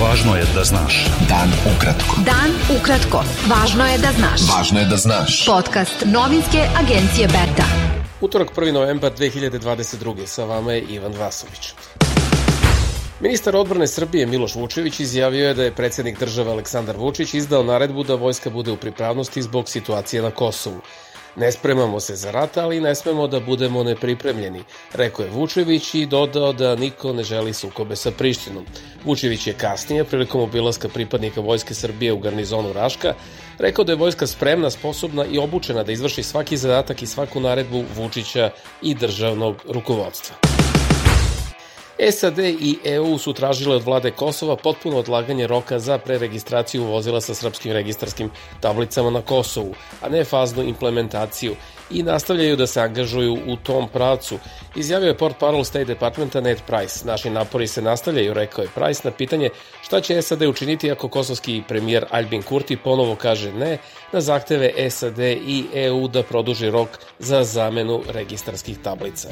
Važno je da znaš. Dan ukratko. Dan ukratko. Važno je da znaš. Važno je da znaš. Podcast novinske agencije Beta. Utorak 1. novembar 2022. Sa vama je Ivan Vasović. Ministar odbrane Srbije Miloš Vučević izjavio je da je predsednik države Aleksandar Vučić izdao naredbu da vojska bude u pripravnosti zbog situacije na Kosovu. Ne spremamo se za rat, ali ne smemo da budemo nepripremljeni, rekao je Vučević i dodao da niko ne želi sukobe sa Prištinom. Vučević je kasnije, prilikom obilaska pripadnika Vojske Srbije u garnizonu Raška, rekao da je vojska spremna, sposobna i obučena da izvrši svaki zadatak i svaku naredbu Vučića i državnog rukovodstva. SAD i EU su tražile od vlade Kosova potpuno odlaganje roka za preregistraciju vozila sa srpskim registarskim tablicama na Kosovu, a ne faznu implementaciju i nastavljaju da se angažuju u tom pravcu. Izjavio je port parol State Departmenta Ned Price. Naši napori se nastavljaju, rekao je Price, na pitanje šta će SAD učiniti ako kosovski premijer Albin Kurti ponovo kaže ne na zahteve SAD i EU da produži rok za zamenu registarskih tablica.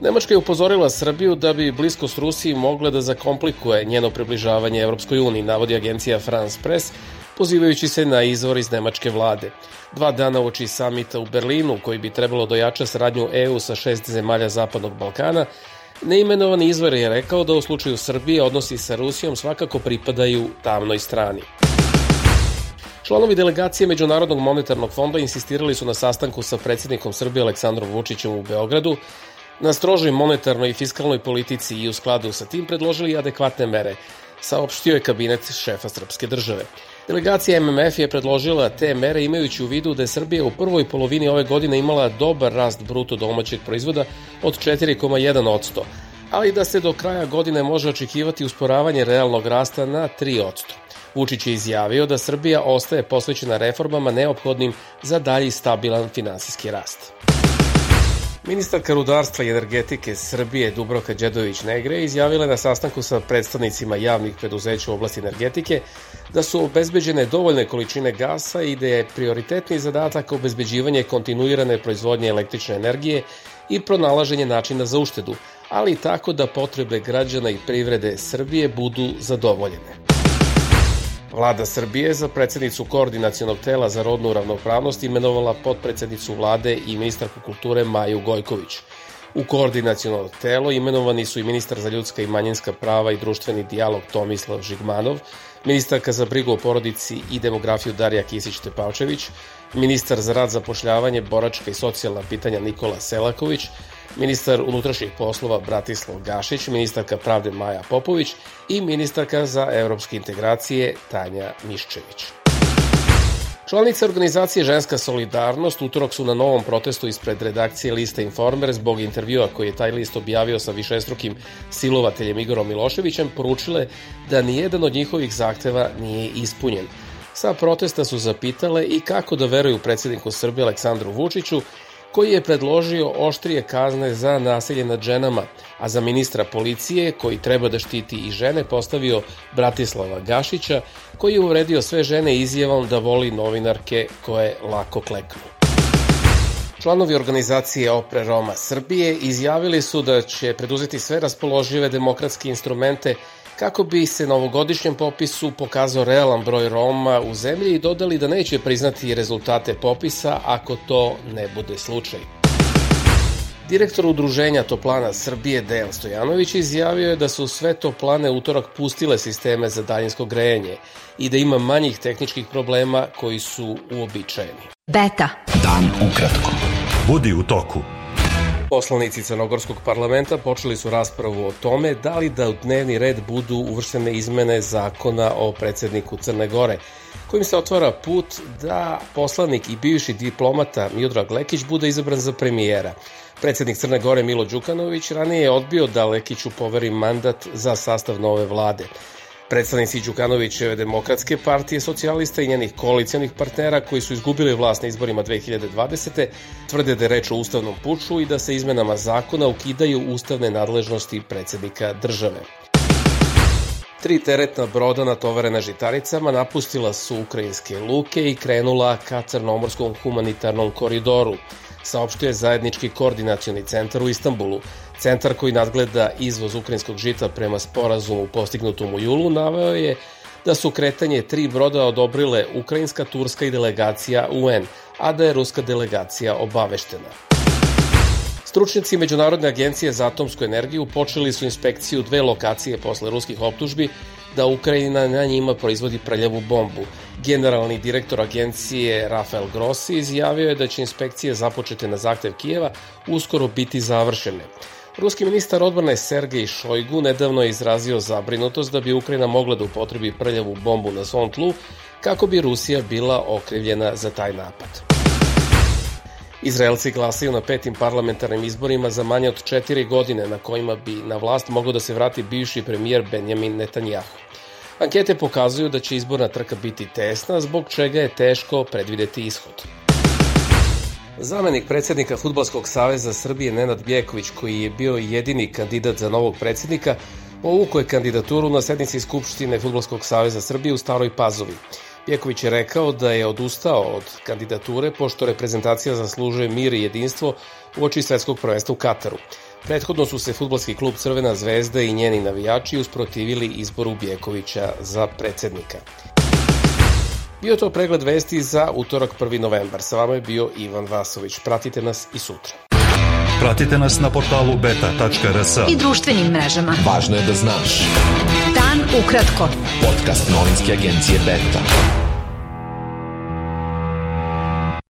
Nemačka je upozorila Srbiju da bi bliskost Rusiji mogla da zakomplikuje njeno približavanje Evropskoj uniji, navodi agencija France Press, pozivajući se na izvor iz nemačke vlade. Dva dana uoči samita u Berlinu, koji bi trebalo dojača saradnju EU sa šest zemalja Zapadnog Balkana, neimenovani izvor je rekao da u slučaju Srbije odnosi sa Rusijom svakako pripadaju tamnoj strani. Članovi delegacije Međunarodnog monetarnog fonda insistirali su na sastanku sa predsednikom Srbije Aleksandrom Vučićem u Beogradu na strožoj monetarnoj i fiskalnoj politici i u skladu sa tim predložili adekvatne mere, saopštio je kabinet šefa srpske države. Delegacija MMF je predložila te mere imajući u vidu da je Srbija u prvoj polovini ove godine imala dobar rast bruto domaćeg proizvoda od 4,1%, ali da se do kraja godine može očekivati usporavanje realnog rasta na 3%. Vučić je izjavio da Srbija ostaje posvećena reformama neophodnim za dalji stabilan finansijski rast. Ministarka rudarstva i energetike Srbije Dubroka Đedović-Negre izjavila na sastanku sa predstavnicima javnih preduzeća u oblasti energetike da su obezbeđene dovoljne količine gasa i da je prioritetni zadatak obezbeđivanje kontinuirane proizvodnje električne energije i pronalaženje načina za uštedu, ali tako da potrebe građana i privrede Srbije budu zadovoljene. Vlada Srbije za predsednicu koordinacionog tela za rodnu ravnopravnost imenovala potpredsednicu vlade i ministarku kulture Maju Gojković. U koordinaciono telo imenovani su i ministar za ljudska i manjinska prava i društveni dijalog Tomislav Žigmanov, ministarka za brigu o porodici i demografiju Darija Kisić-Tepavčević, ministar za rad zapošljavanje, boračka i socijalna pitanja Nikola Selaković, ministar unutrašnjih poslova Bratislav Gašić, ministarka pravde Maja Popović i ministarka za evropske integracije Tanja Miščević. Članice organizacije Ženska solidarnost utorak su na novom protestu ispred redakcije Lista Informer zbog intervjua koji je taj list objavio sa višestrukim silovateljem Igorom Miloševićem poručile da nijedan od njihovih zahteva nije ispunjen. Sa protesta su zapitale i kako da veruju predsedniku Srbije Aleksandru Vučiću koji je predložio oštrije kazne za nasilje nad ženama, a za ministra policije, koji treba da štiti i žene, postavio Bratislava Gašića, koji je uvredio sve žene izjavom da voli novinarke koje lako kleknu. Članovi organizacije Opre Roma Srbije izjavili su da će preduzeti sve raspoložive demokratske instrumente kako bi se na ovogodišnjem popisu pokazao realan broj Roma u zemlji i dodali da neće priznati rezultate popisa ako to ne bude slučaj. Direktor udruženja Toplana Srbije Dejan Stojanović izjavio je da su sve toplane utorak pustile sisteme za daljinsko grejanje i da ima manjih tehničkih problema koji su uobičajeni. Beta. Dan ukratko. Budi u toku. Poslanici Crnogorskog parlamenta počeli su raspravu o tome da li da u dnevni red budu uvrštene izmene zakona o predsedniku Crne Gore, kojim se otvara put da poslanik i bivši diplomata Miodrag Lekić bude izabran za premijera. Predsednik Crne Gore Milo Đukanović ranije je odbio da Lekiću poveri mandat za sastav nove vlade. Predstavnici Đukanovićeve demokratske partije socijalista i njenih koalicijanih partnera koji su izgubili vlast na izborima 2020. tvrde da je reč o ustavnom puču i da se izmenama zakona ukidaju ustavne nadležnosti predsednika države. Tri teretna broda natovarena žitaricama napustila su ukrajinske luke i krenula ka Crnomorskom humanitarnom koridoru saopštuje zajednički koordinacioni centar u Istanbulu. Centar koji nadgleda izvoz ukrajinskog žita prema sporazumu postignutom u julu naveo je da su kretanje tri broda odobrile ukrajinska, turska i delegacija UN, a da je ruska delegacija obaveštena. Stručnjaci Međunarodne agencije za atomsku energiju počeli su inspekciju dve lokacije posle ruskih optužbi da Ukrajina na njima proizvodi prljavu bombu. Generalni direktor agencije Rafael Grossi izjavio je da će inspekcije započete na zahtev Kijeva uskoro biti završene. Ruski ministar odbrane Sergej Šojgu nedavno je izrazio zabrinutost da bi Ukrajina mogla da upotrebi prljavu bombu na svom tlu kako bi Rusija bila okrivljena za taj napad. Izraelci glasaju na petim parlamentarnim izborima za manje od četiri godine na kojima bi na vlast mogao da se vrati bivši premijer Benjamin Netanjahu. Ankete pokazuju da će izborna trka biti tesna, zbog čega je teško predvideti ishod. Zamenik predsednika Futbolskog saveza Srbije Nenad Bjeković, koji je bio jedini kandidat za novog predsednika, povuko je kandidaturu na sednici Skupštine Futbolskog saveza Srbije u Staroj Pazovi. Bjeković je rekao da je odustao od kandidature pošto reprezentacija zaslužuje mir i jedinstvo u oči svetskog prvenstva u Kataru. Prethodno su se futbolski klub Crvena zvezda i njeni navijači usprotivili izboru Bjekovića za predsednika. Bio to pregled vesti za utorak 1. novembar. Sa vama je bio Ivan Vasović. Pratite nas i sutra. Pratite nas na portalu beta.rs I društvenim mrežama. Važno je da znaš. Dan ukratko. Podcast novinske agencije Beta.